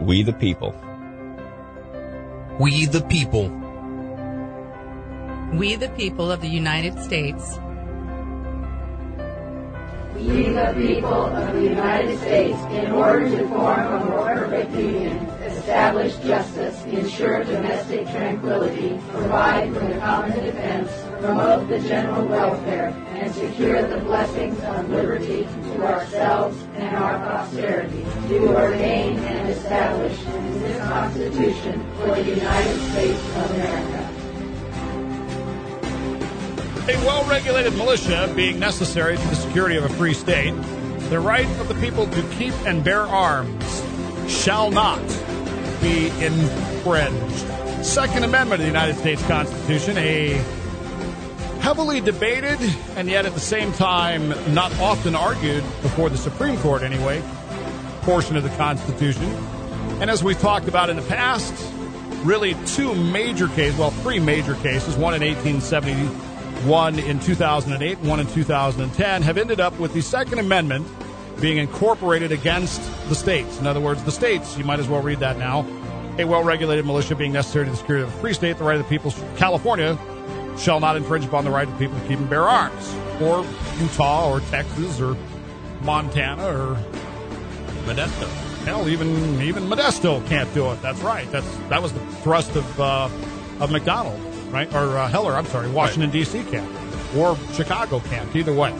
We the people. We the people. We the people of the United States. We the people of the United States, in order to form a more perfect union, establish justice, ensure domestic tranquility, provide for the common defense, promote the general welfare, and secure the blessings of liberty to ourselves and our posterity, do ordain and establish this Constitution for the United States of America. A well regulated militia being necessary to the security of a free state, the right of the people to keep and bear arms shall not be infringed. Second Amendment of the United States Constitution, a heavily debated and yet at the same time not often argued before the Supreme Court, anyway, portion of the Constitution. And as we've talked about in the past, really two major cases, well, three major cases, one in 1870 one in 2008, one in 2010, have ended up with the Second Amendment being incorporated against the states. In other words, the states, you might as well read that now. A well regulated militia being necessary to the security of a free state, the right of the people, California, shall not infringe upon the right of people to keep and bear arms. Or Utah, or Texas, or Montana, or Modesto. Hell, even even Modesto can't do it. That's right. That's that was the thrust of uh, of McDonald right? Or uh, Heller, I'm sorry, Washington, right. D.C. can't. Or Chicago can't. Either way.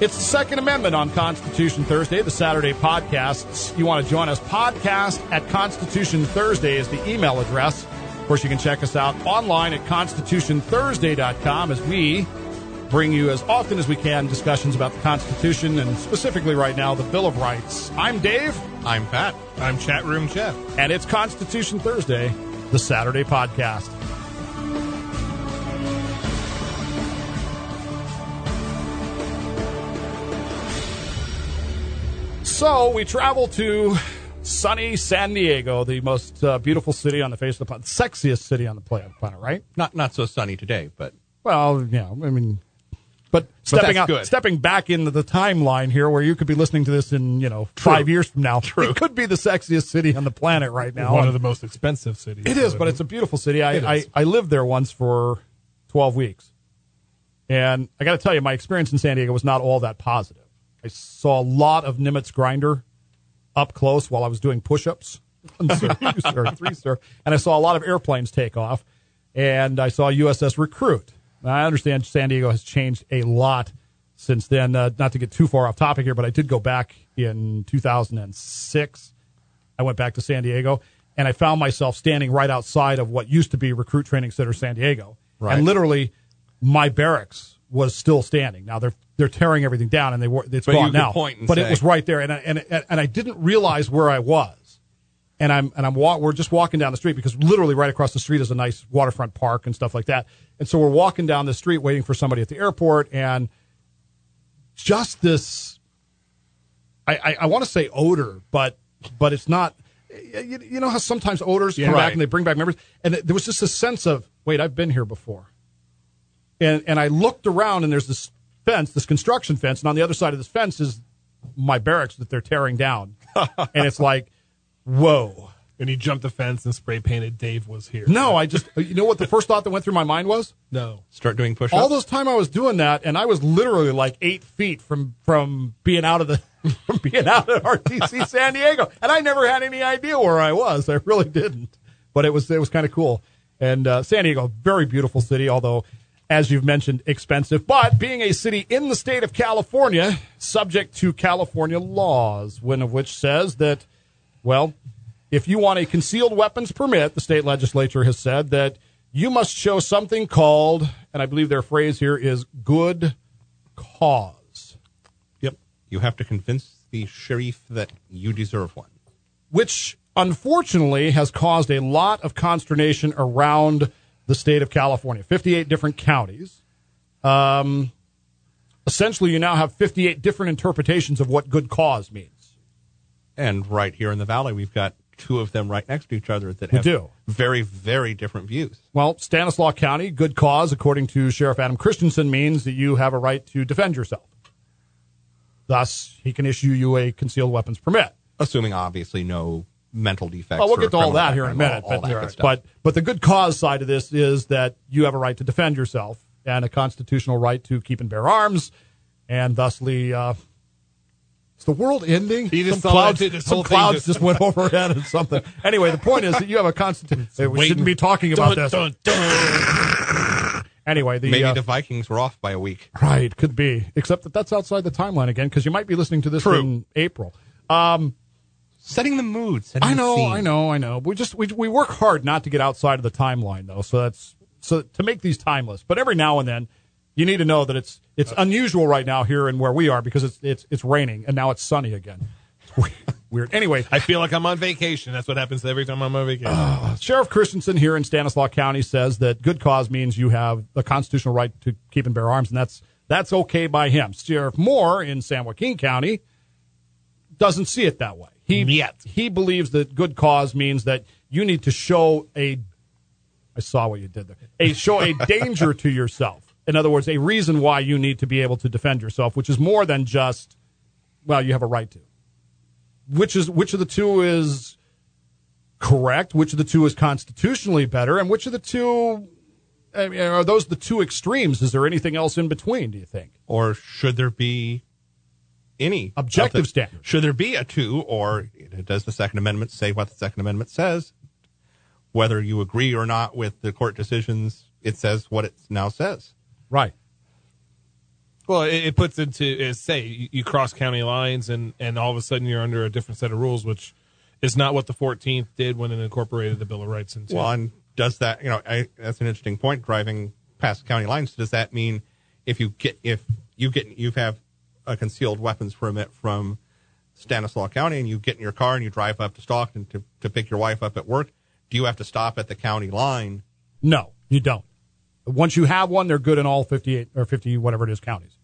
It's the Second Amendment on Constitution Thursday, the Saturday podcasts. You want to join us? Podcast at Constitution Thursday is the email address. Of course, you can check us out online at constitutionthursday.com as we bring you as often as we can discussions about the Constitution and specifically right now the Bill of Rights. I'm Dave. I'm Pat. I'm Chat Room Jeff. And it's Constitution Thursday, the Saturday podcast. So we travel to sunny San Diego, the most uh, beautiful city on the face of the planet, sexiest city on the planet, right? Not not so sunny today, but well, yeah. I mean, but stepping out, good. stepping back into the timeline here, where you could be listening to this in you know True. five years from now, True. it could be the sexiest city on the planet right now. One of the most expensive cities. It is, but it's a beautiful city. I, I, I lived there once for twelve weeks, and I got to tell you, my experience in San Diego was not all that positive. I saw a lot of Nimitz grinder up close while I was doing push-ups. One sir, two sir, three sir, and I saw a lot of airplanes take off, and I saw USS Recruit. Now, I understand San Diego has changed a lot since then. Uh, not to get too far off topic here, but I did go back in 2006. I went back to San Diego, and I found myself standing right outside of what used to be Recruit Training Center San Diego, right. and literally my barracks was still standing. Now they're they're tearing everything down, and they were it's but gone now. but say, it was right there, and I, and and I didn't realize where I was. And I'm and I'm walk, we're just walking down the street because literally right across the street is a nice waterfront park and stuff like that. And so we're walking down the street waiting for somebody at the airport, and just this. I, I, I want to say odor, but but it's not. You, you know how sometimes odors yeah, come right. back and they bring back memories, and there was just a sense of wait, I've been here before. And and I looked around, and there's this fence, this construction fence, and on the other side of this fence is my barracks that they're tearing down. and it's like, whoa. And he jumped the fence and spray painted Dave was here. No, I just, you know what the first thought that went through my mind was? No. Start doing push All those time I was doing that, and I was literally like eight feet from, from being out of the, from being out at RTC San Diego. And I never had any idea where I was. I really didn't. But it was, it was kind of cool. And uh, San Diego, very beautiful city, although as you've mentioned, expensive, but being a city in the state of California, subject to California laws, one of which says that, well, if you want a concealed weapons permit, the state legislature has said that you must show something called, and I believe their phrase here is good cause. Yep. You have to convince the sheriff that you deserve one. Which unfortunately has caused a lot of consternation around the state of California, 58 different counties. Um, essentially, you now have 58 different interpretations of what good cause means. And right here in the valley, we've got two of them right next to each other that we have do. very, very different views. Well, Stanislaus County, good cause, according to Sheriff Adam Christianson, means that you have a right to defend yourself. Thus, he can issue you a concealed weapons permit. Assuming, obviously, no mental defects. Well, we'll get to all that here in a minute. all- all but, that good stuff. but but the good cause side of this is that you have a right to defend yourself and a constitutional right to keep and bear arms, and thusly, uh, is the world ending? You just some clouds, that, this some clouds just- just went overhead and something. Anyway, the point is that you have a constitution. We waiting. shouldn't be talking about Dun, this. dun, dun. Anyway, the maybe uh, the Vikings were off by a week. Right, could be. Except that that's outside the timeline again, because you might be listening to this True. in April. Um, Setting the mood. Setting I the know, scene. I know, I know. We just we we work hard not to get outside of the timeline, though. So that's so to make these timeless. But every now and then, you need to know that it's it's unusual right now here and where we are because it's it's it's raining and now it's sunny again. It's weird. Anyway, I feel like I'm on vacation. That's what happens every time I'm on vacation. Uh, Sheriff Christianson here in Stanislaus County says that good cause means you have the constitutional right to keep and bear arms, and that's that's okay by him. Sheriff Moore in San Joaquin County doesn't see it that way. He Yet. he believes that good cause means that you need to show a I saw what you did there. A show a danger to yourself. In other words, a reason why you need to be able to defend yourself, which is more than just well, you have a right to. Which is which of the two is correct? Which of the two is constitutionally better? And which of the two I mean, are those the two extremes? Is there anything else in between, do you think? Or should there be any Objective of the- standards. Should there be a two, or does the Second Amendment say what the Second Amendment says? Whether you agree or not with the court decisions, it says what it now says. Right. Well, it, it puts into is say you, you cross county lines and and all of a sudden you're under a different set of rules, which is not what the 14th did when it incorporated the Bill of Rights into. Well, and does that you know I, that's an interesting point? Driving past county lines, does that mean if you get if you get you have a concealed weapons permit from Stanislaus County and you get in your car and you drive up to Stockton to, to pick your wife up at work, do you have to stop at the county line? No, you don't. Once you have one, they're good in all 58 or 50, whatever it is, counties.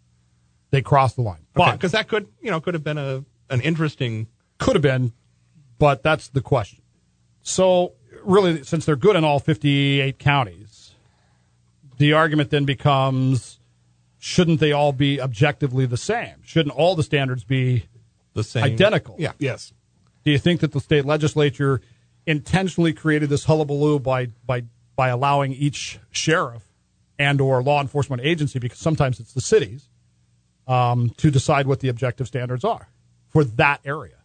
They cross the line. But Because that could you know could have been a an interesting could have been, but that's the question. So, really, since they're good in all 58 counties, the argument then becomes shouldn't they all be objectively the same? Shouldn't all the standards be the same identical? Yeah. yes. Do you think that the state legislature intentionally created this hullabaloo by by by allowing each sheriff and or law enforcement agency, because sometimes it's the cities, um, to decide what the objective standards are for that area?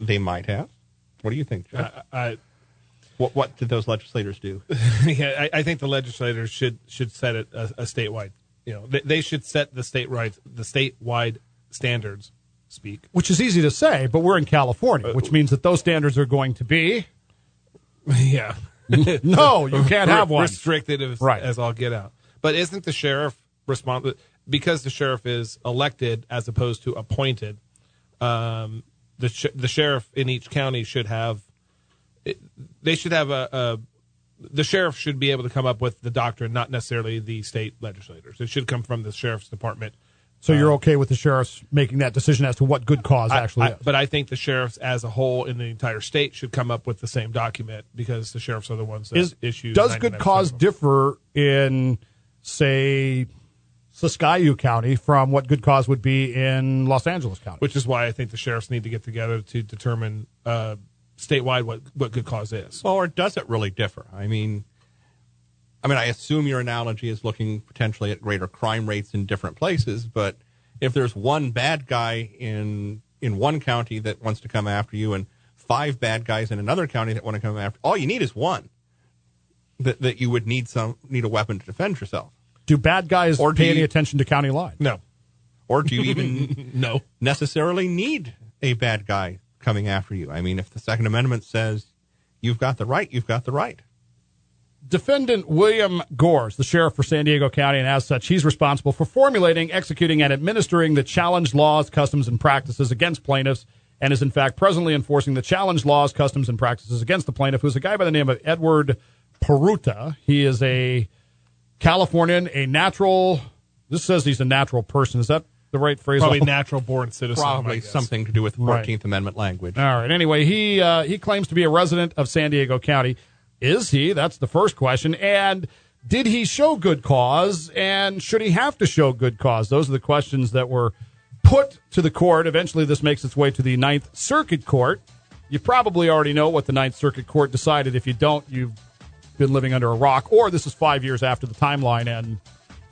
They might have. What do you think? Jeff? I, I, what what did those legislators do? yeah, I, I think the legislators should should set it a, a statewide. You know, they, they should set the state right, the statewide standards. Speak. Which is easy to say, but we're in California, which means that those standards are going to be yeah. no, you can't have one. restricted as, Right. as all get out. But isn't the sheriff responsible because the sheriff is elected as opposed to appointed? Um, the sh- the sheriff in each county should have it, they should have a, a the sheriff should be able to come up with the doctrine, not necessarily the state legislators. It should come from the sheriff's department. So you're okay with the sheriffs making that decision as to what good cause I- actually I- is? but I think the sheriffs as a whole in the entire state should come up with the same document because the sheriffs are the ones that is issue. does good 99% cause of them. differ in say Siskiyou County from what good cause would be in Los Angeles County? which is why I think the sheriffs need to get together to determine uh, statewide what, what good cause is. Well, or does it really differ? I mean, I mean, I assume your analogy is looking potentially at greater crime rates in different places, but if there's one bad guy in in one county that wants to come after you and five bad guys in another county that want to come after, all you need is one that that you would need some need a weapon to defend yourself. do bad guys Or do pay any attention to county line? No, Or do you even no. necessarily need a bad guy coming after you? I mean, if the Second Amendment says you've got the right, you've got the right. Defendant William Gores, the sheriff for San Diego County, and as such, he's responsible for formulating, executing, and administering the challenge laws, customs, and practices against plaintiffs, and is in fact presently enforcing the challenge laws, customs, and practices against the plaintiff, who's a guy by the name of Edward Peruta. He is a Californian, a natural. This says he's a natural person. Is that the right phrase? Probably natural born citizen. Probably something to do with Right. Fourteenth Amendment language. All right. Anyway, he uh, he claims to be a resident of San Diego County. Is he? That's the first question. And did he show good cause? And should he have to show good cause? Those are the questions that were put to the court. Eventually, this makes its way to the Ninth Circuit Court. You probably already know what the Ninth Circuit Court decided. If you don't, you've been living under a rock, or this is five years after the timeline and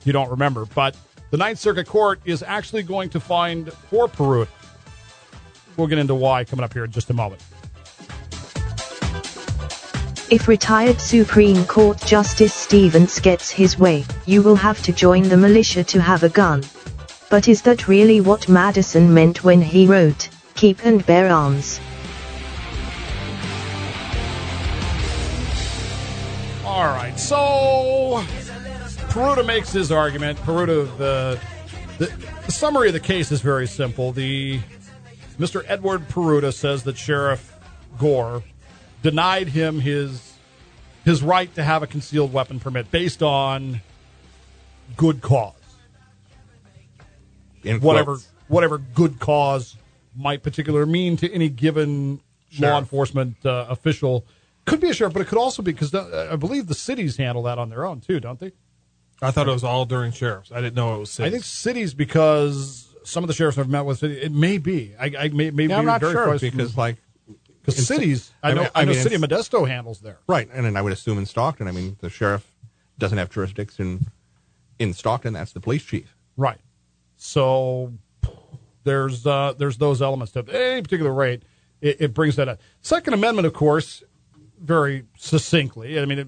you don't remember. But the Ninth Circuit Court is actually going to find for Peru. We'll get into why coming up here in just a moment. If retired Supreme Court Justice Stevens gets his way, you will have to join the militia to have a gun. But is that really what Madison meant when he wrote, Keep and Bear Arms? All right, so Peruta makes his argument. Peruta, the, the, the summary of the case is very simple. The Mr. Edward Peruta says that Sheriff Gore denied him his his right to have a concealed weapon permit based on good cause. In Whatever quotes. whatever good cause might particular mean to any given law enforcement uh, official. Could be a sheriff, but it could also be because I believe the cities handle that on their own too, don't they? I thought it was all during sheriffs. I didn't know it was cities. I think cities because some of the sheriffs I've met with, it may be. I, I may, may Yeah, be I'm not very sure close because, like, because cities. I I know. mean- I, I know. mean, City of Modesto handles there. right, and then I would assume in Stockton. I mean, the sheriff doesn't have jurisdiction in Stockton. That's the police chief. Right. So there's uh, there's those elements to any particular rate, it, it brings that up. Second Amendment, of course, very succinctly. I mean, it,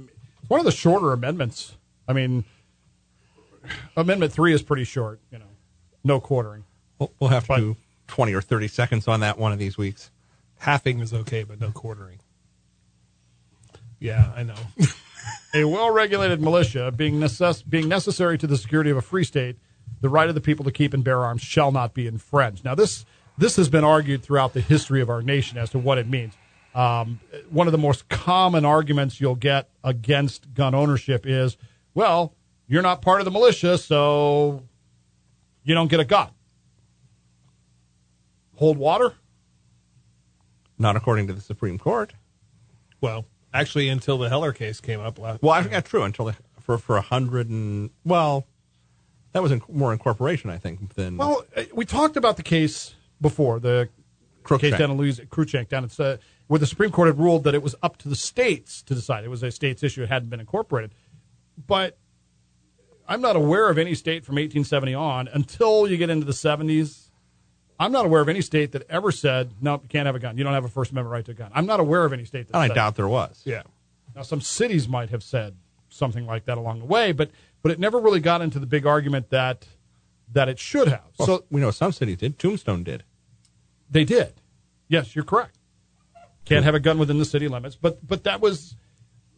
one of the shorter amendments. I mean, Amendment three is pretty short. You know, no quartering. We'll, we'll have to But- do 20 or 30 seconds on that one of these weeks. halving is okay, but no quartering. Yeah, I know. a well-regulated militia being, necess- being necessary to the security of a free state, the right of the people to keep and bear arms shall not be infringed. Now, this this has been argued throughout the history of our nation as to what it means. Um, one of the most common arguments you'll get against gun ownership is, well, you're not part of the militia, so you don't get a gun. Hold water? Not according to the Supreme Court. well, actually, until the Heller case came up last. Well, I think that's true until the, for for a hundred and well, that was in, more incorporation, I think, than Well, uh, we talked about the case before, the Cruikshank. case down in Louisiana, Cruikshank down at uh, where the Supreme Court had ruled that it was up to the states to decide. It was a state's issue; it hadn't been incorporated. But I'm not aware of any state from 1870 on until you get into the 70s. I'm not aware of any state that ever said, "No, you can't have a gun. You don't have a First Amendment right to a gun." I'm not aware of any state that. and I doubt there was. Yeah. now, some cities might have said something like that along the way, but but it never really got into the big argument that that it should have. Well, so we know some cities did. Tombstone did. they did. Yes, you're correct. Can't have a gun within the city limits, but but that was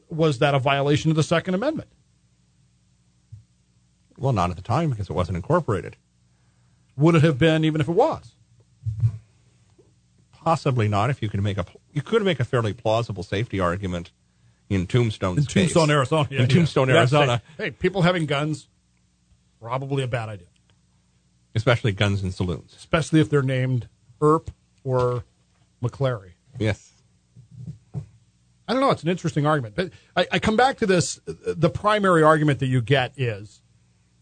was that a violation of the Second Amendment? Well, not at the time because it wasn't incorporated. Would it have been even if it was? Possibly not. If you could make a you could make a fairly plausible safety argument in Tombstone's In case. Tombstone, Arizona. In Tombstone, Yeah, Arizona. Hey, hey, people having guns, probably a bad idea, especially guns in saloons. especially if they're named Earp or McLaury. Yes. I don't know. It's an interesting argument, but I, I come back to this. The primary argument that you get is,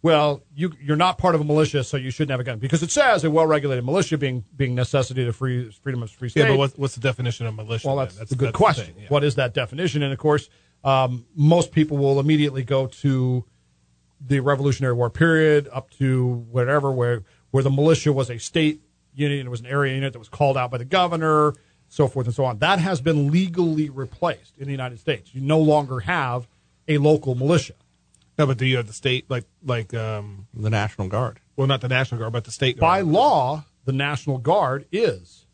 well, you you're not part of a militia, so you shouldn't have a gun because it says a well-regulated militia being being necessity to free freedom of free state. Yeah, but what's, what's the definition of militia? well, then? that's, a good the question. thing, yeah. What is that definition? And of course, um, most people will immediately go to the Revolutionary War period up to whatever, where where the militia was a state unit, and it was an area unit that was called out by the governor, so forth and so on. That has been legally replaced in the United States. You no longer have a local militia. No, but do you have the state like like um The National Guard. well not the National Guard but the state By guard? law, the National Guard is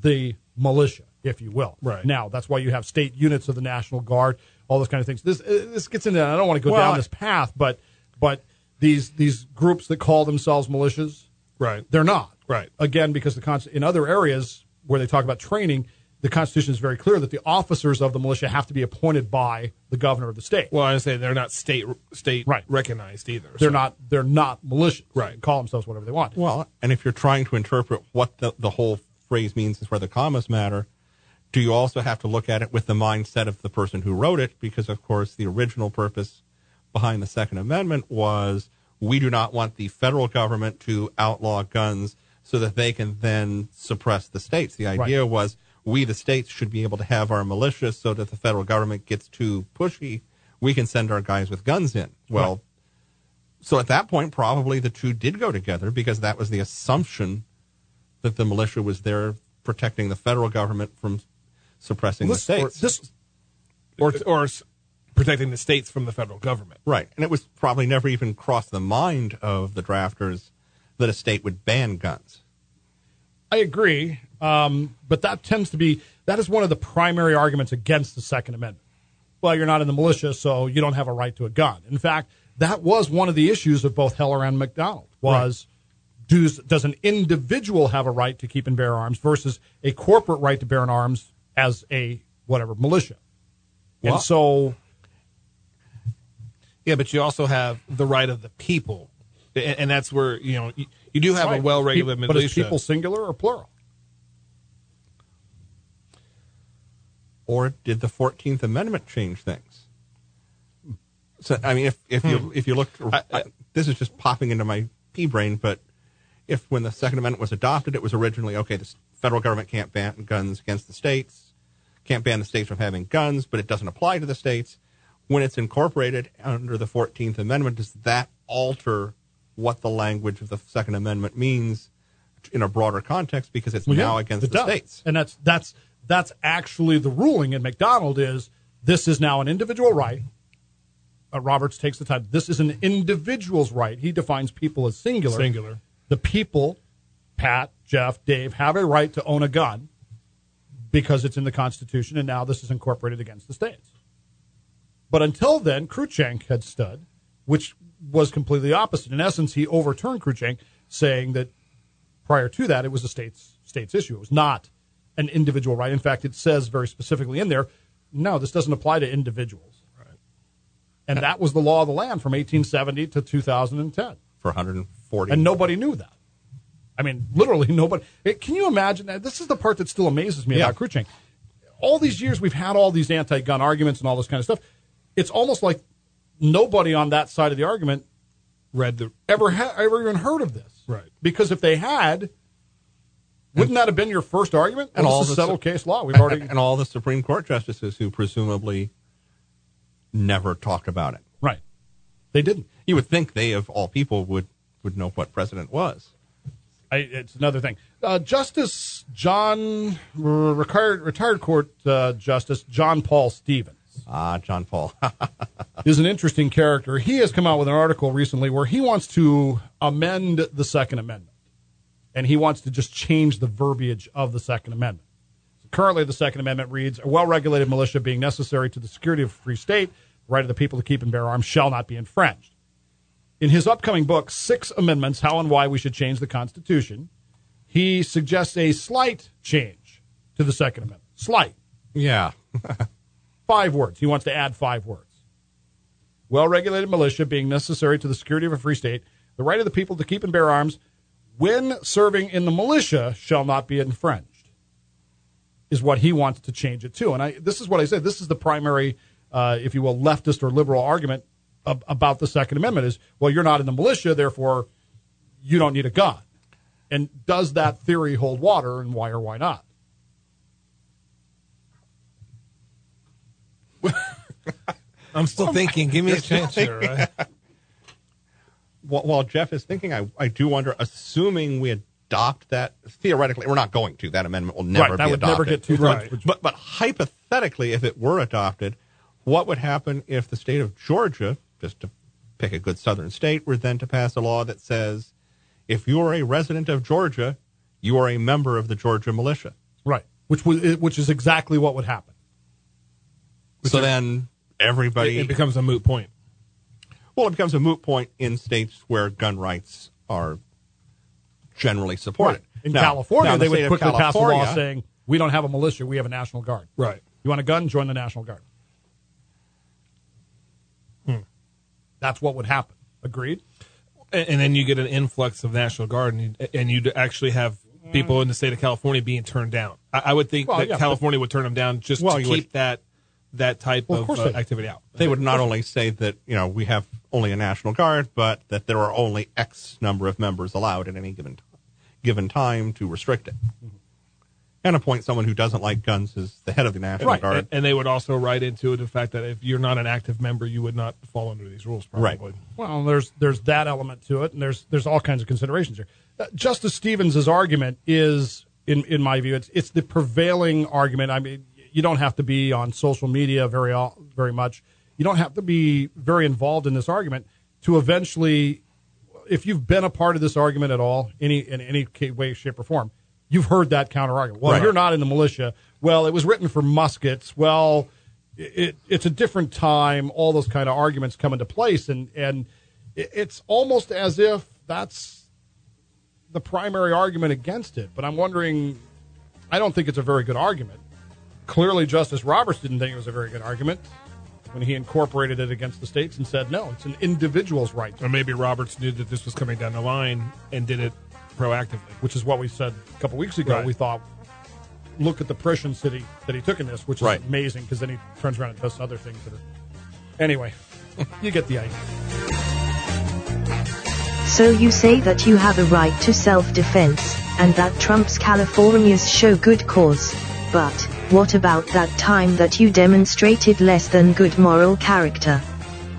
the militia, if you will. Right. Now, that's why you have state units of the National Guard, all those kind of things. This uh, this gets into. I don't want to go Well, down this path, but but these these groups that call themselves militias, Right. they're not. Right. Again, because the con- in other areas where they talk about training, the Constitution is very clear that the officers of the militia have to be appointed by the governor of the state. Well, I say they're not state state Right. recognized either. they're so- not. They're not militias. Right. They can call themselves whatever they want. Well, and if you're trying to interpret what the, the whole phrase means is where the commas matter, do you also have to look at it with the mindset of the person who wrote it? Because, of course, the original purpose behind the Second Amendment was we do not want the federal government to outlaw guns so that they can then suppress the states. The idea was we, the states, should be able to have our militia so that the federal government gets too pushy, we can send our guys with guns in. Well, so at that point, probably the two did go together because that was the assumption that the militia was there protecting the federal government from suppressing This- the or- states. this or or protecting the states from the federal government. Right. And it was probably never even crossed the mind of the drafters that a state would ban guns. I agree, um, but that tends to be that is one of the primary arguments against the Second Amendment. Well, you're not in the militia, so you don't have a right to a gun. In fact, that was one of the issues of both Heller and McDonald was does does an individual have a right to keep and bear arms versus a corporate right to bear an arms as a whatever militia. Well- and so Yeah, but you also have the right of the people, and, and that's where you know you, you do have Right. a well-regulated Pe- But is militia. people singular or plural? Or did the 14th Amendment change things? So, I mean, if, if you hmm. if you look, I- I- this is just popping into my pea brain, but if when the Second Amendment was adopted, it was originally okay. The federal government can't ban guns against the states, can't ban the states from having guns, but it doesn't apply to the states. When it's incorporated under the Fourteenth Amendment, does that alter what the language of the Second Amendment means in a broader context because it's Well, now yeah, against it the does. states? and that's that's that's actually the ruling in McDonald is this is now an individual right. Uh, Roberts takes the time. This is an individual's right. He defines people as singular. Singular. The people, Pat, Jeff, Dave, have a right to own a gun because it's in the Constitution, and now this is incorporated against the states. But until then, Cruikshank had stood, which was completely opposite. In essence, he overturned Cruikshank, saying that prior to that, it was a state's state's issue. It was not an individual right. In fact, it says very specifically in there, no, this doesn't apply to individuals. Right. And that was the law of the land from 1870 to 2010, for 140 and nobody knew that. I mean, literally nobody. Can you imagine that? This is the part that still amazes me Yeah. about Cruikshank. All these years, we've had all these anti-gun arguments and all this kind of stuff. It's almost like nobody on that side of the argument read the ever ha- ever even heard of this. Right. Because if they had, wouldn't that have been your first argument? And all all this is the- settled case law. We've already and all the Supreme Court justices who presumably never talked about it. right. They didn't. You would think they, of all people, would would know what president was. I, it's another thing. Uh, Justice John retired retired court uh, Justice John Paul Stevens Ah, John Paul. is an interesting character. He has come out with an article recently where he wants to amend the Second Amendment, and he wants to just change the verbiage of the Second Amendment. So Currently, the Second Amendment reads: "A well-regulated militia being necessary to the security of a free state, the right of the people to keep and bear arms shall not be infringed." In his upcoming book, Six Amendments: How and Why We Should Change the Constitution, he suggests a slight change to the Second Amendment. Slight yeah. five words. He wants to add five words. Well regulated militia being necessary to the security of a free state, the right of the people to keep and bear arms when serving in the militia shall not be infringed, is what he wants to change it to. And I, this is what I said. This is the primary, uh, if you will, leftist or liberal argument ab- about the Second Amendment is, well, you're not in the militia, therefore you don't need a gun. And does that theory hold water, and why or why not? I'm still thinking. Give me a chance here. Right? While, while Jeff is thinking, I, I do wonder, assuming we adopt that, theoretically, we're not going to. That amendment will never right, that be would adopted. never get two Right. thirds. But, but hypothetically, if it were adopted, what would happen if the state of Georgia, just to pick a good southern state, were then to pass a law that says if you are a resident of Georgia, you are a member of the Georgia militia? Right. Which was which is exactly what would happen. So then everybody. It, it becomes a moot point. Well, it becomes a moot point in states where gun rights are generally supported. In Now- California, now in they would state quickly pass a law California- saying we don't have a militia, we have a national guard. Right. You want a gun? Join the national guard. Hmm. That's what would happen. Agreed. And, and then you get an influx of National Guard, and you, and you actually have people in the state of California being turned down. I, I would think Well, that yeah, but- California would turn them down just Well, to keep would- that that type Well, of of, uh, activity out. they would not only say that you know we have only a national guard, but that there are only X number of members allowed at any given given time to restrict it. and appoint someone who doesn't like guns as the head of the National right, Guard. and, and they would also write into it the fact that if you're not an active member, you would not fall under these rules. Probably. Right. Well, there's there's that element to it, and there's there's all kinds of considerations here. Uh, Justice Stevens' argument is, in in my view, it's it's the prevailing argument. I mean, you don't have to be on social media very very much. You don't have to be very involved in this argument to eventually, if you've been a part of this argument at all, any in any way, shape, or form, you've heard that counter argument. Well, Right. you're not in the militia. Well, it was written for muskets. Well, it, it's a different time. All those kind of arguments come into place, and and it- it's almost as if that's the primary argument against it. But I'm wondering. I don't think it's a very good argument. Clearly, Justice Roberts didn't think it was a very good argument when he incorporated it against the states and said, no, it's an individual's right, Or maybe Roberts knew that this was coming down the line and did it proactively. which is what we said a couple weeks ago. Right. We thought, look at the prescience that he, that he took in this, which is Right. amazing because then he turns around and does other things that are. Anyway, you get the idea. So you say that you have a right to self-defense, and that Trump's California's show good cause. But, what about that time that you demonstrated less than good moral character?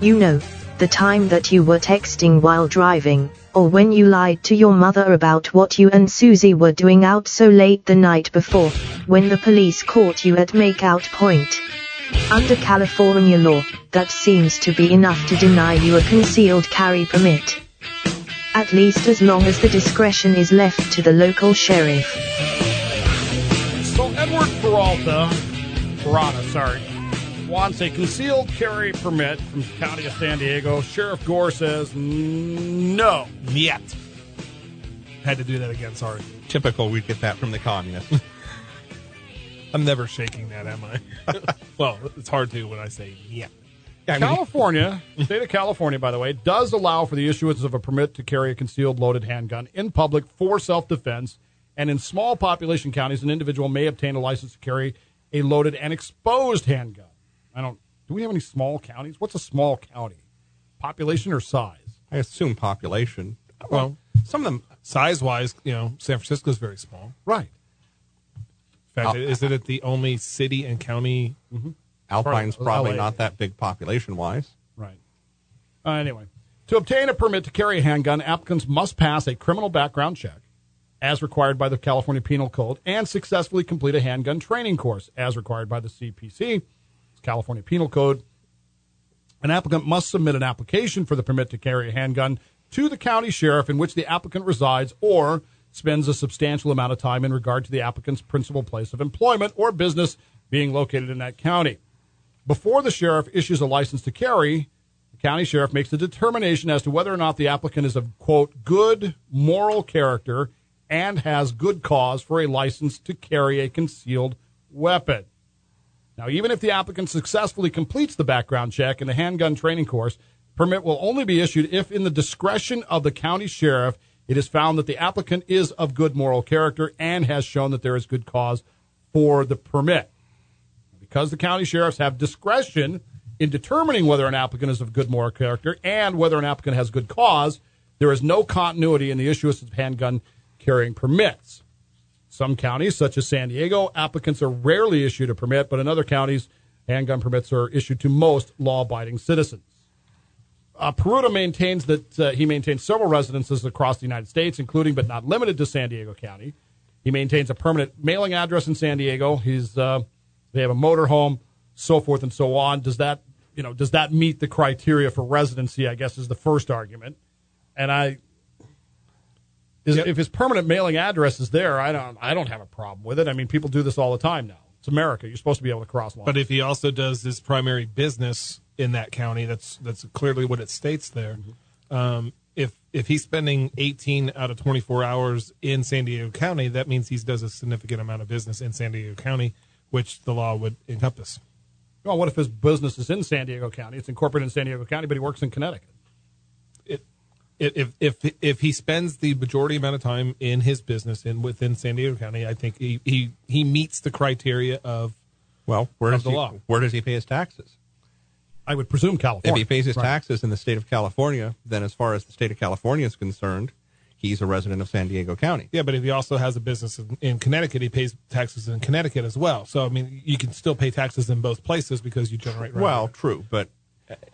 You know, the time that you were texting while driving, or when you lied to your mother about what you and Susie were doing out so late the night before, when the police caught you at makeout point. Under California law, that seems to be enough to deny you a concealed carry permit. At least as long as the discretion is left to the local sheriff. Peralta, Peralta, sorry, wants a concealed carry permit from the county of San Diego. Sheriff Gore says no. Yet. Had to do that again, sorry. Typical, we'd get that from the communists. I'm never shaking that, am I? well, it's hard to when I say yeah. Yeah, I mean, California, state of California, by the way, does allow for the issuance of a permit to carry a concealed loaded handgun in public for self defense. And in small population counties, an individual may obtain a license to carry a loaded and exposed handgun. I don't. Do we have any small counties? What's a small county? Population or size? I assume population. Well, some of them. Size wise, you know, San Francisco's very small. Right. In fact, Uh, isn't it the only city and county? Alpine's Part of probably LA. not that big population wise. Right. Uh, anyway, to obtain a permit to carry a handgun, applicants must pass a criminal background check, as required by the California Penal Code, and successfully complete a handgun training course, as required by the CPC, California Penal Code. An applicant must submit an application for the permit to carry a handgun to the county sheriff in which the applicant resides or spends a substantial amount of time in regard to the applicant's principal place of employment or business being located in that county. Before the sheriff issues a license to carry, the county sheriff makes a determination as to whether or not the applicant is of, quote, good moral character and has good cause for a license to carry a concealed weapon. Now, even if the applicant successfully completes the background check and the handgun training course, permit will only be issued if, in the discretion of the county sheriff, it is found that the applicant is of good moral character and has shown that there is good cause for the permit. Because the county sheriffs have discretion in determining whether an applicant is of good moral character and whether an applicant has good cause, there is no continuity in the issuance of handgun carrying permits. Some counties, such as San Diego, applicants are rarely issued a permit, but in other counties, handgun permits are issued to most law abiding citizens. Uh, Peruta maintains that uh, he maintains several residences across the United States, including but not limited to San Diego County. He maintains a permanent mailing address in San Diego. He's uh, they have a motorhome, so forth and so on. Does that you know does that meet the criteria for residency? I guess is the first argument. And I, is, Yep. if his permanent mailing address is there, I don't I don't have a problem with it. I mean, people do this all the time now. It's America. You're supposed to be able to cross lines. But if he also does his primary business in that county, that's that's clearly what it states there. Um, if if he's spending 18 out of 24 hours in San Diego County, that means he does a significant amount of business in San Diego County, which the law would encompass. well, what if his business is in San Diego County? It's incorporated in San Diego County, but he works in Connecticut. If if if he spends the majority amount of time in his business in within San Diego County, I think he he, he meets the criteria of Well, where Of does the he, law. where does he pay his taxes? I would presume California. If he pays his Right. taxes in the state of California, then as far as the state of California is concerned, he's a resident of San Diego County. Yeah, but if he also has a business in, in Connecticut, he pays taxes in Connecticut as well. So I mean, you can still pay taxes in both places because you generate revenue. Well, true, but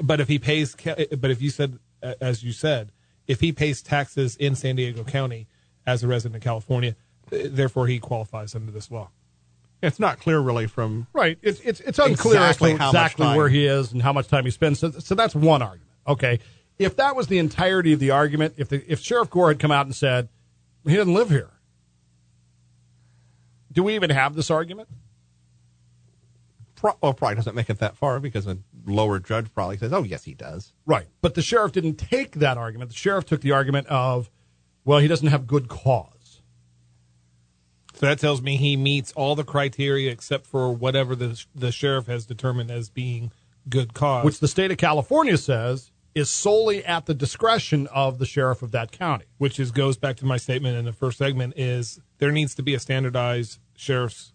but if he pays, but if you said, as you said, if he pays taxes in San Diego County as a resident of California, therefore he qualifies under this law. it's not clear really from Right. It's it's it's unclear Exactly how exactly where he is and how much time he spends. So, so that's one argument. Okay. If that was the entirety of the argument, if the if Sheriff Gore had come out and said he doesn't live here, do we even have this argument? pro- well, probably doesn't make it that far because a lower judge probably says, "Oh, yes, he does." Right. But the sheriff didn't take that argument. The sheriff took the argument of, well, he doesn't have good cause. So that tells me he meets all the criteria except for whatever the the sheriff has determined as being good cause. which the state of California says is solely at the discretion of the sheriff of that county. which is goes back to my statement in the first segment is there needs to be a standardized sheriffs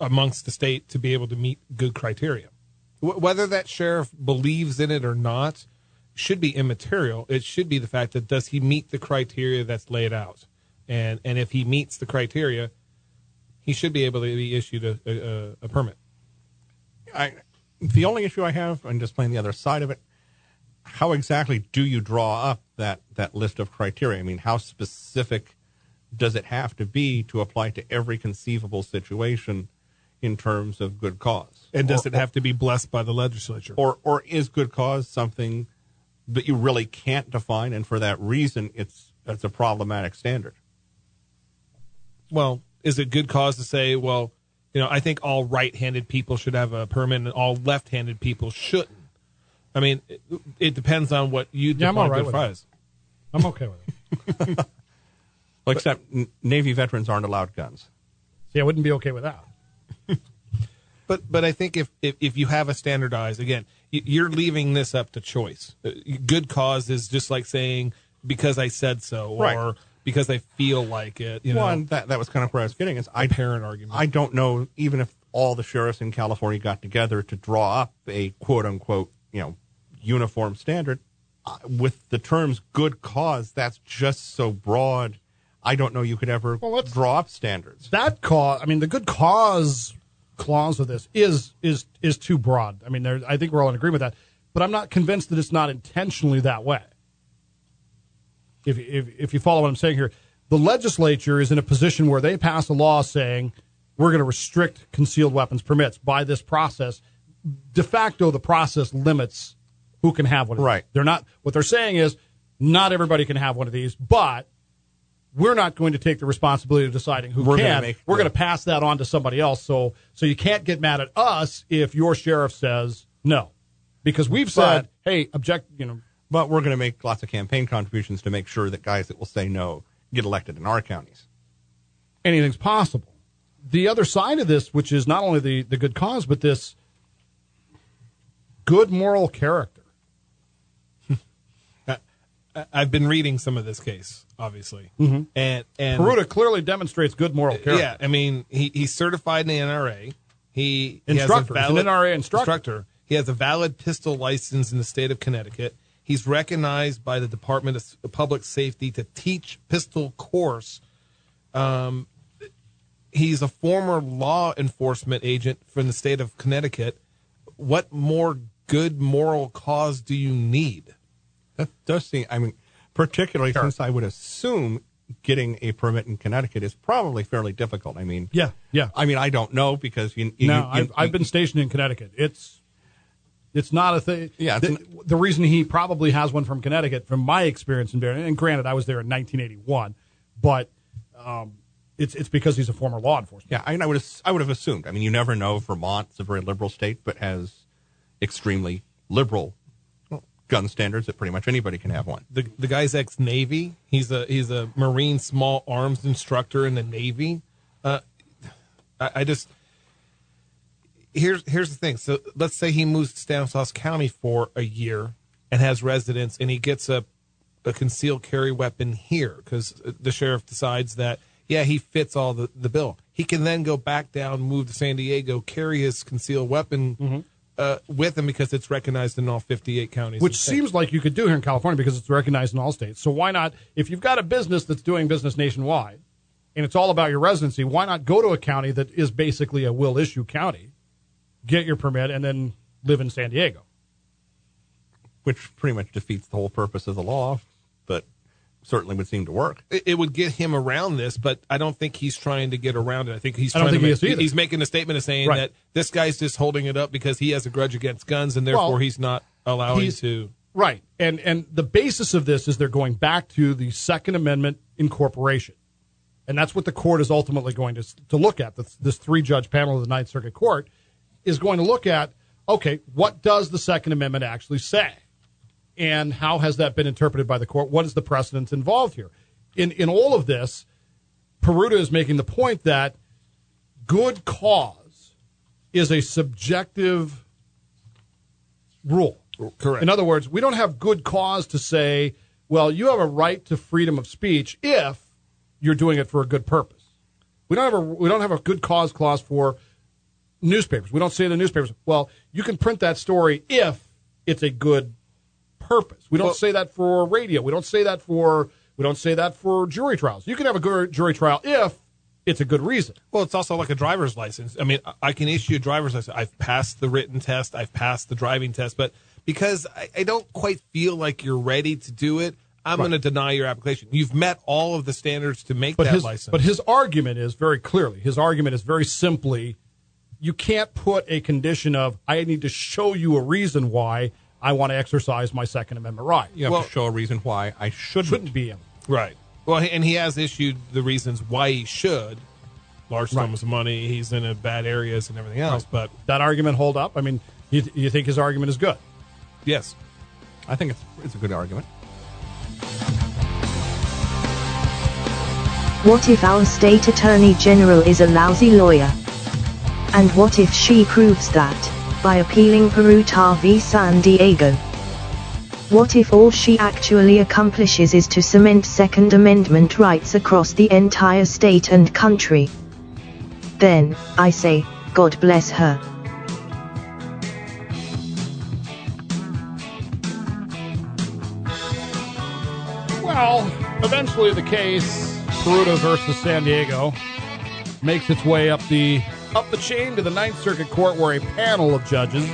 amongst the state to be able to meet good criteria Wh- whether that sheriff believes in it or not should be immaterial. It should be the fact that does he meet the criteria that's laid out? And and if he meets the criteria he should be able to be issued a, a, a permit. I, the only issue I have, and just playing the other side of it, how exactly do you draw up that, that list of criteria? I mean, how specific does it have to be to apply to every conceivable situation in terms of good cause? and does Or- it have to be blessed by the legislature or or is good cause something that you really can't define, and for that reason, it's it's a problematic standard? well, is it good cause to say, well, you know, I think all right-handed people should have a permit and all left-handed people shouldn't? I mean, it, it depends on what you Yeah, I'm all define right good with cause. I'm okay with it. Well, except n- Navy veterans aren't allowed guns. See, I wouldn't be okay with that. But but I think if if, if you have a standardized again, you're leaving this up to choice. Uh, Good cause is just like saying because I said so or Right. because I feel like it. You know, One that that was kind of where I was getting is I parent argument. I don't know even if all the sheriffs in California got together to draw up a quote unquote you know uniform standard uh, with the terms good cause. That's just so broad. I don't know you could ever Well, let's- draw up standards. That cause, I mean, the good cause clause of this is is is too broad. I mean, there, I think we're all in agreement with that, but I'm not convinced that it's not intentionally that way. If, if if you follow what I'm saying here, the legislature is in a position where they pass a law saying we're going to restrict concealed weapons permits by this process. De facto, the process limits who can have one. Of these. Right. They're not. What they're saying is not everybody can have one of these, but we're not going to take the responsibility of deciding who We're gonna can. make we're going to pass that on to somebody else. So so you can't get mad at us if your sheriff says no, because we've said, hey, object. You know, But we're going to make lots of campaign contributions to make sure that guys that will say no get elected in our counties. anything's possible. The other side of this, which is not only the the good cause, but this good moral character. I've been reading some of this case, obviously, and and Peruta clearly demonstrates good moral character. Yeah, I mean, he, he's certified in the NRA. He, he Instructor. Has He's a an valid, NRA instructor. He has a valid pistol license in the state of Connecticut. He's recognized by the Department of Public Safety to teach pistol course. Um, he's a former law enforcement agent from the state of Connecticut. What more good moral cause do you need? That does seem, I mean, particularly since I would assume getting a permit in Connecticut is probably fairly difficult. I mean, Yeah, yeah. I mean, I don't know because you, you, No, you- I've, I've been stationed in Connecticut. It's it's not a thing. Yeah, the, the reason he probably has one from Connecticut, from my experience in and granted, I was there in 1981, but um, it's it's because he's a former law enforcement. Yeah, I, mean, I would I would have assumed. I mean, you never know. Vermont's a very liberal state, but has extremely liberal gun standards that pretty much anybody can have one. the the guy's ex Navy. He's a he's a Marine small arms instructor in the Navy. Uh, I, I just here's here's the thing. So let's say he moves to Stanislaus County for a year and has residence, and he gets a a concealed carry weapon here because the sheriff decides that yeah he fits all the the bill. He can then go back down, move to San Diego, carry his concealed weapon uh, with them because it's recognized in all 58 counties. which seems like you could do here in California because it's recognized in all states. So why not, if you've got a business that's doing business nationwide and it's all about your residency, why not go to a county that is basically a will issue county, get your permit, and then live in San Diego? which pretty much defeats the whole purpose of the law, but certainly would seem to work. it, it would get him around this, but I don't think he's trying to get around it. I think he's I trying think to he make, either. he's making a statement of saying Right. that this guy's just holding it up because he has a grudge against guns and therefore Well, he's not allowing he's- to. Right. And and the basis of this is they're going back to the Second Amendment incorporation. And that's what the court is ultimately going to, to look at. This, this three judge panel of the Ninth Circuit Court is going to look at okay, what does the Second Amendment actually say? And how has that been interpreted by the court? What is the precedent involved here? In, in all of this, Peruta is making the point that good cause is a subjective rule. Correct. In other words, we don't have good cause to say, well, you have a right to freedom of speech if you're doing it for a good purpose. We don't have a we don't have a good cause clause for newspapers. We don't say to the newspapers, well, you can print that story if it's a good purpose. We don't Well- say that for radio. We don't say that for we don't say that for jury trials. You can have a good jury trial if it's a good reason. Well, it's also like a driver's license. I mean, I- can issue a driver's license. I've passed the written test. I've passed the driving test, but because I, I don't quite feel like you're ready to do it, I'm going to deny your application. You've met all of the standards to make But that his license. but his argument is very clearly his argument is very simply you can't put a condition of I need to show you a reason why I want to exercise my Second Amendment right. You have Well- to show a reason why I shouldn't. Shouldn't be him. Right. Well, and he has issued the reasons why he should. Large Right. sums of money. He's in a bad areas and everything else. But That argument hold up? I mean, you, you think his argument is good? yes, I think it's it's a good argument. What if our state attorney general is a lousy lawyer? And what if she proves that, by appealing Peruta v San Diego? What if all she actually accomplishes is to cement Second Amendment rights across the entire state and country? Then, I say, God bless her. Well, eventually the case Peruta versus San Diego makes its way up the up the chain to the Ninth Circuit Court, where a panel of judges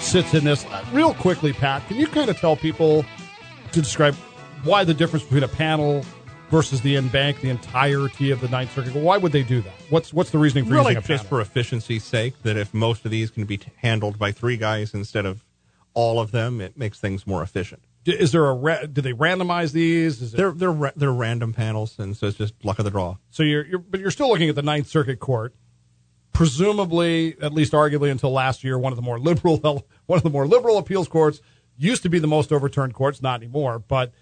sits in this. Uh, Real quickly, Pat, can you kind of tell people to describe why the difference between a panel versus the en banc, the entirety of the Ninth Circuit? Why would they do that? What's what's the reasoning for Really, using a just panel? for efficiency's sake, that if most of these can be t- handled by three guys instead of all of them, it makes things more efficient. D- Is there a ra- do they randomize these? Is it, They're they're ra- they're random panels, and so it's just luck of the draw. So you're, you're, but you're still looking at the Ninth Circuit Court, presumably, at least arguably until last year, one of the more liberal, one of the more liberal appeals courts. Used to be the most overturned courts, not anymore. But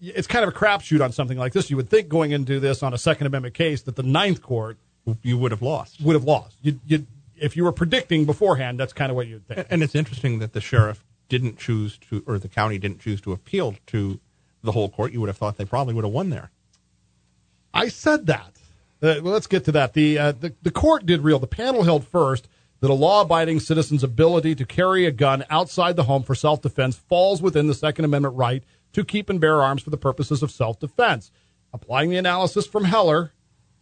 it's kind of a crapshoot on something like this. You would think going into this on a Second Amendment case that the Ninth Court You would have lost. would have lost. You, you, if you were predicting beforehand, that's kind of what you'd think. And it's interesting that the sheriff didn't choose to, or the county didn't choose to appeal to the whole court. You would have thought they probably would have won there. I said that. Uh, well, let's get to that. The, uh, the the court did real. The panel held first that a law-abiding citizen's ability to carry a gun outside the home for self-defense falls within the Second Amendment right to keep and bear arms for the purposes of self-defense. Applying the analysis from Heller,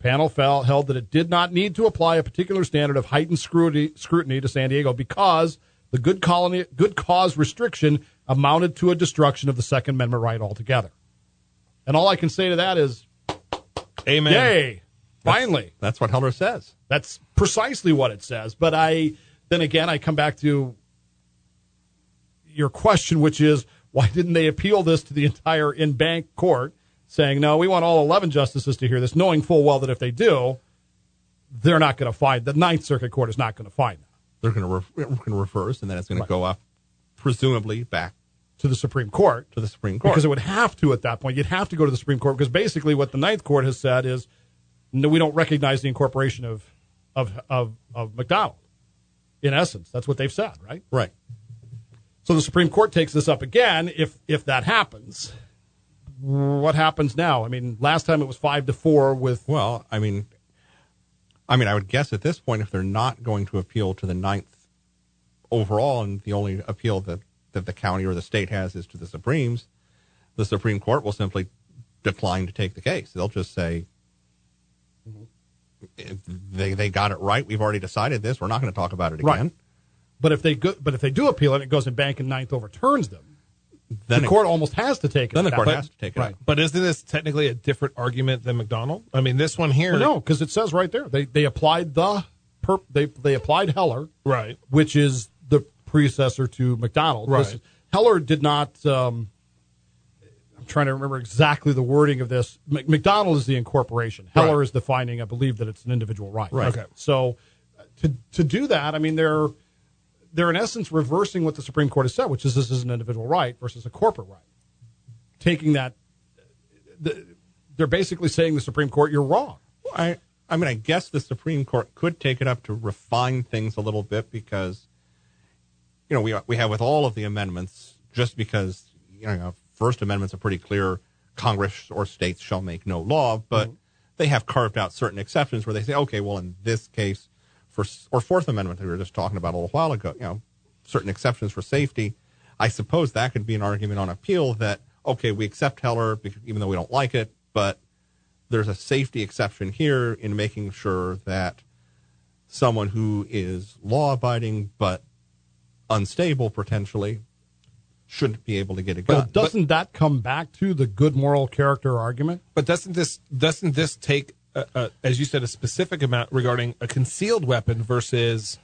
panel fell, held that it did not need to apply a particular standard of heightened scrutiny, scrutiny to San Diego because the good colony good cause restriction amounted to a destruction of the Second Amendment right altogether. And all I can say to that is, amen. yay! Finally, That's what Heller says. that's precisely what it says. But I then again I come back to your question, which is why didn't they appeal this to the entire en banc court, saying no, we want all eleven justices to hear this, knowing full well that if they do, they're not going to find the Ninth Circuit Court is not going to find that They're going to re- going to reverse, and then it's going to go up, presumably back to the Supreme Court. to the Supreme Court. Because it would have to at that point. You'd have to go to the Supreme Court because basically what the Ninth Court has said is no, we don't recognize the incorporation of of of, of McDonald. In essence, that's what they've said, right? right. So the Supreme Court takes this up again. If if that happens, what happens now? I mean, last time it was five to four with Well, I mean, I mean, I would guess at this point, if they're not going to appeal to the ninth overall, and the only appeal that, that the county or the state has is to the Supremes, the Supreme Court will simply decline to take the case. They'll just say, they, they got it right. We've already decided this. We're not going to talk about it again. Right. But if they go, but if they do appeal it, and it goes en banc and ninth overturns them. Then the it- court almost has to take it. then the court that has to take it Right. But isn't this technically a different argument than McDonald? I mean, this one here, Well, no, because it says right there they they applied the perp, they they applied Heller, right? which is the predecessor to McDonald. Right. This- Heller did not. Um, I'm trying to remember exactly the wording of this. Mc- McDonald is the incorporation. Heller Right. is defining. I believe that it's an individual right. Right. Okay. So uh, to to do that, I mean they're they're in essence reversing what the Supreme Court has said, which is this is an individual right versus a corporate right. Taking that, the, they're basically saying the Supreme Court, you're wrong. I, I mean, I guess the Supreme Court could take it up to refine things a little bit because, you know, we we have with all of the amendments, just because you know, First Amendment's a pretty clear Congress or states shall make no law, but mm-hmm. they have carved out certain exceptions where they say, okay, well, in this case, for or Fourth Amendment that we were just talking about a little while ago, you know, certain exceptions for safety. I suppose that could be an argument on appeal that okay, we accept Heller because, even though we don't like it, but there's a safety exception here in making sure that someone who is law abiding but unstable potentially shouldn't be able to get a gun. But doesn't that come back to the good moral character argument? But doesn't this doesn't this take, a, a, as you said, a specific amount regarding a concealed weapon versus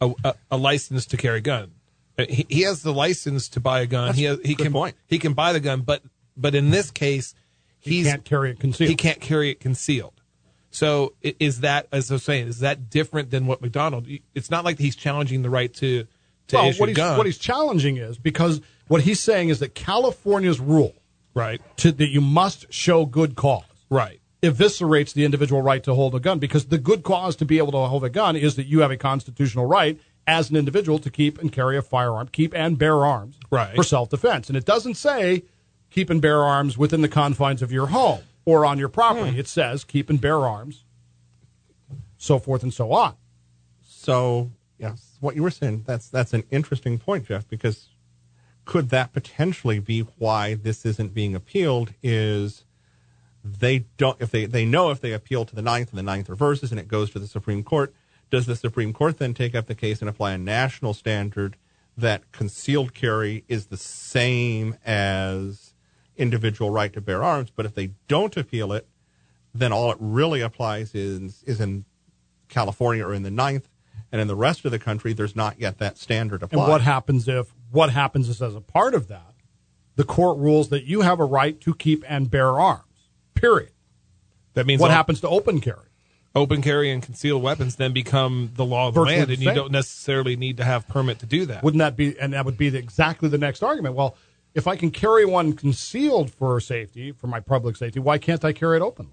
a, a, a license to carry a gun? Uh, He, he has the license to buy a gun. he has, he can point. he can buy the gun, but but in this case, He can't carry it concealed. he can't carry it concealed. So is that, as I was saying, is that different than what McDonald? It's not like he's challenging the right to well, what he's, what he's challenging is because what he's saying is that California's rule right? to, that you must show good cause Right. eviscerates the individual right to hold a gun because the good cause to be able to hold a gun is that you have a constitutional right as an individual to keep and carry a firearm, keep and bear arms Right. for self defense. And it doesn't say keep and bear arms within the confines of your home or on your property. Hmm. It says keep and bear arms, so forth and so on. So, yes, what you were saying, that's that's an interesting point, Jeff, because could that potentially be why this isn't being appealed is they don't if they they know if they appeal to the ninth and the ninth reverses and it goes to the Supreme Court, does the Supreme Court then take up the case and apply a national standard that concealed carry is the same as individual right to bear arms, but if they don't appeal it, then all it really applies is is in California or in the ninth, and in the rest of the country, there's not yet that standard applied. And what happens if what happens is as a part of that, the court rules that you have a right to keep and bear arms. Period. That means What all- happens to open carry? open carry and concealed weapons then become the law of the land, and you don't necessarily need to have permit to do that. Wouldn't that be? And that would be the, exactly the next argument. Well, if I can carry one concealed for safety, for my public safety, why can't I carry it openly?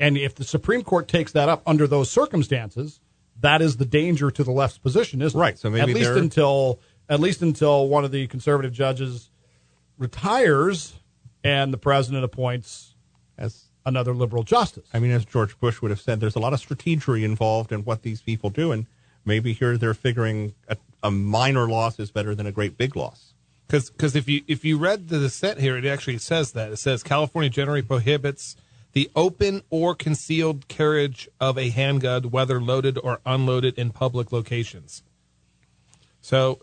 And if the Supreme Court takes that up under those circumstances, that is the danger to the left's position, isn't it? Right, so maybe at least until at least until one of the conservative judges retires and the president appoints As another liberal justice. I mean, as George Bush would have said, there's a lot of strategery involved in what these people do, and maybe here they're figuring a, a minor loss is better than a great big loss. Because if you if you read the dissent here, it actually says that it says California generally prohibits the open or concealed carriage of a handgun, whether loaded or unloaded, in public locations. So,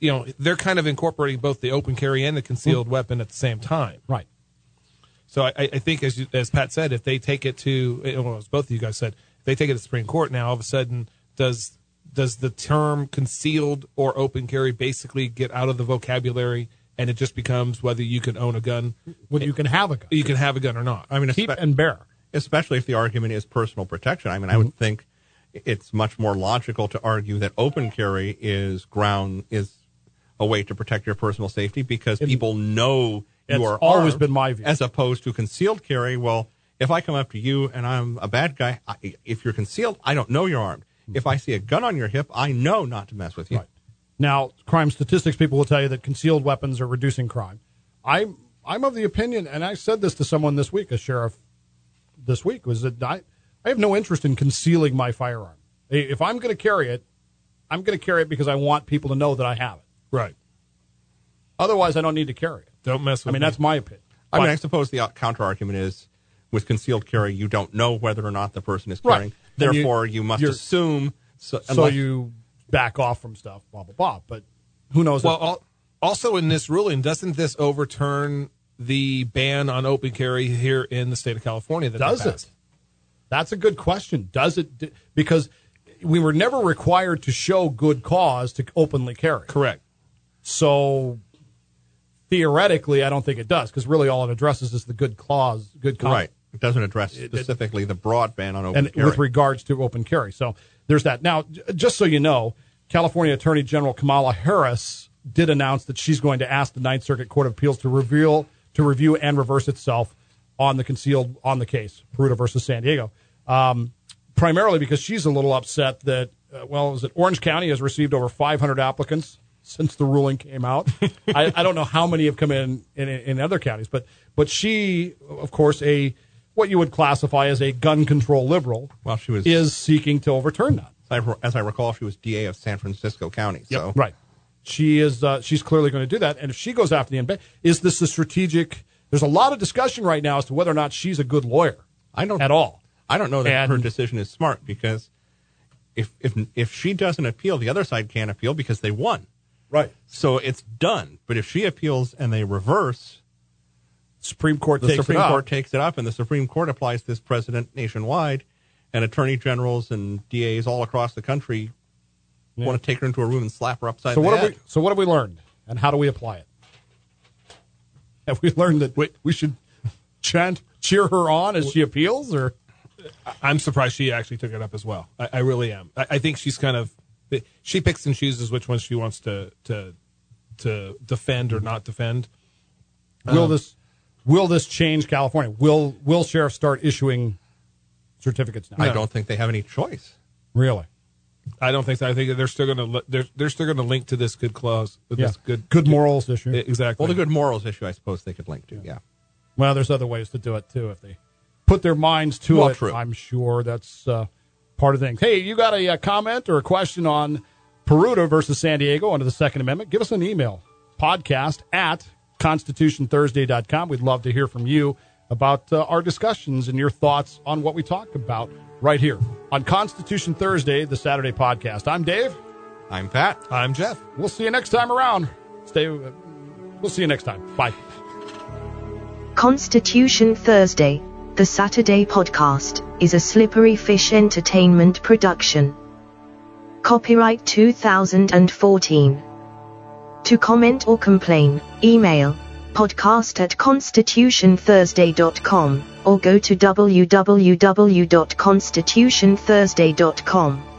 you know, they're kind of incorporating both the open carry and the concealed mm-hmm. weapon at the same time. Right. So I, I think, as you, as Pat said, if they take it to, eh, well, as both of you guys said, if they take it to Supreme Court now, all of a sudden, does does the term concealed or open carry basically get out of the vocabulary, and it just becomes whether you can own a gun, Whether you can have a gun, you can have a gun or not. I mean, keep espe- and bear. especially if the argument is personal protection. I mean, I Mm-hmm. would think it's much more logical to argue that open carry is ground is a way to protect your personal safety because people know you are always armed, been my view. as opposed to concealed carry. Well, if I come up to you and I'm a bad guy, I, if you're concealed, I don't know you're armed. If I see a gun on your hip, I know not to mess with you. Right. Now, crime statistics people will tell you that concealed weapons are reducing crime. I'm I'm of the opinion, and I said this to someone this week, a sheriff this week, was that I, I have no interest in concealing my firearm. If I'm going to carry it, I'm going to carry it because I want people to know that I have it. Right. Otherwise, I don't need to carry it. Don't mess with I mean, me. that's my opinion. I mean, I suppose the counter argument is with concealed carry, you don't know whether or not the person is carrying. Then you- Therefore, you, must you're- assume. So, so you back off from stuff, blah blah blah. But who knows? Well, if- also in this ruling, doesn't this overturn the ban on open carry here in the state of California? That does it? That's a good question. Does it? Because we were never required to show good cause to openly carry. Correct. So theoretically, I don't think it does because really all it addresses is the good clause, good cause. right. It doesn't address specifically the broad ban on open and carry. with regards to open carry. So there's that. Now, just so you know, California Attorney General Kamala Harris did announce that she's going to ask the Ninth Circuit Court of Appeals to reveal to review and reverse itself on the concealed on the case Peruta versus San Diego. Um, primarily because she's a little upset that uh, well, is it Orange County has received over 500 applicants since the ruling came out. I, I don't know how many have come in, in in other counties, but but she, of course, a what you would classify as a gun control liberal, Well, she was- is seeking to overturn that. As I, as I recall, she was DA of San Francisco County. So Right. She is. Uh, she's clearly going to do that. And if she goes after the NBA, is this a strategic? There's a lot of discussion right now as to whether or not she's a good lawyer. I don't at all. I don't know that And- her decision is smart because if if if she doesn't appeal, the other side can't appeal because they won. Right. So it's done. But if she appeals and they reverse, Supreme Court the takes Supreme it up. Court takes it up, and the Supreme Court applies this precedent nationwide, and attorney generals and DAs all across the country want to take her into a room and slap her upside so the what head. have we? So what have we learned, and how do we apply it? Have we learned that we, we should chant, cheer her on as she appeals, or I'm surprised she actually took it up as well. I, I really am. I, I think she's kind of she picks and chooses which ones she wants to to to defend or not defend. will um, this will this change California? Will will sheriffs start issuing certificates now? I don't think they have any choice. really. I don't think so. I think they're still going to they're they're still going to link to this good clause. This Yeah. good good morals issue. exactly. Well, the good morals issue, I suppose they could link to. Yeah. Well, there's other ways to do it too if they put their minds to Well, it. true. I'm sure that's uh, part of the thing. Hey, you got a, uh comment or a question on Peruta versus San Diego under the Second Amendment? Give us an email podcast at constitutionthursday.com. We'd love to hear from you about uh, our discussions and your thoughts on what we talked about right here on Constitution Thursday, the Saturday podcast. I'm Dave. I'm Pat. I'm Jeff. We'll see you next time around. Stay. Uh, we'll see you next time. Bye. Constitution Thursday, the Saturday podcast, is a Slippery Fish Entertainment production. Copyright 2014. To comment or complain, email podcast at constitutionthursday.com or go to www.constitutionthursday.com.